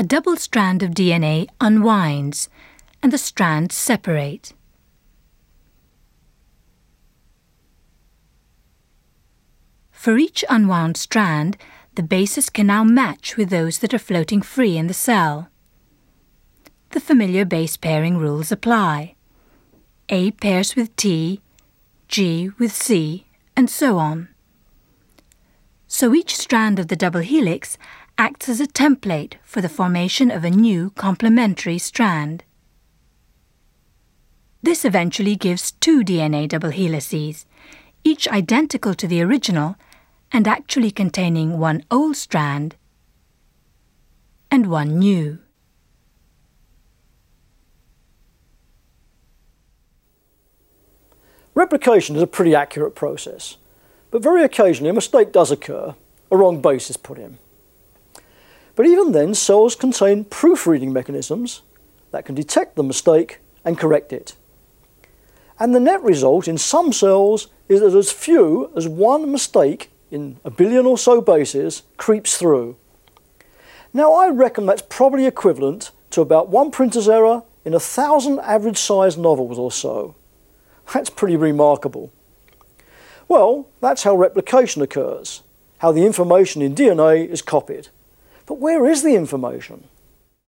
a double strand of DNA unwinds and the strands separate. For each unwound strand, the bases can now match with those that are floating free in the cell. The familiar base pairing rules apply. A pairs with T, G with C, and so on. So each strand of the double helix acts as a template for the formation of a new complementary strand. This eventually gives two DNA double helices, each identical to the original and actually containing one old strand and one new. Replication is a pretty accurate process, but very occasionally a mistake does occur, a wrong base is put in. But even then, cells contain proofreading mechanisms that can detect the mistake and correct it. And the net result in some cells is that as few as one mistake in a billion or so bases creeps through. Now I reckon that's probably equivalent to about one printer's error in a thousand average sized novels or so. That's pretty remarkable. Well, that's how replication occurs, how the information in DNA is copied. But where is the information?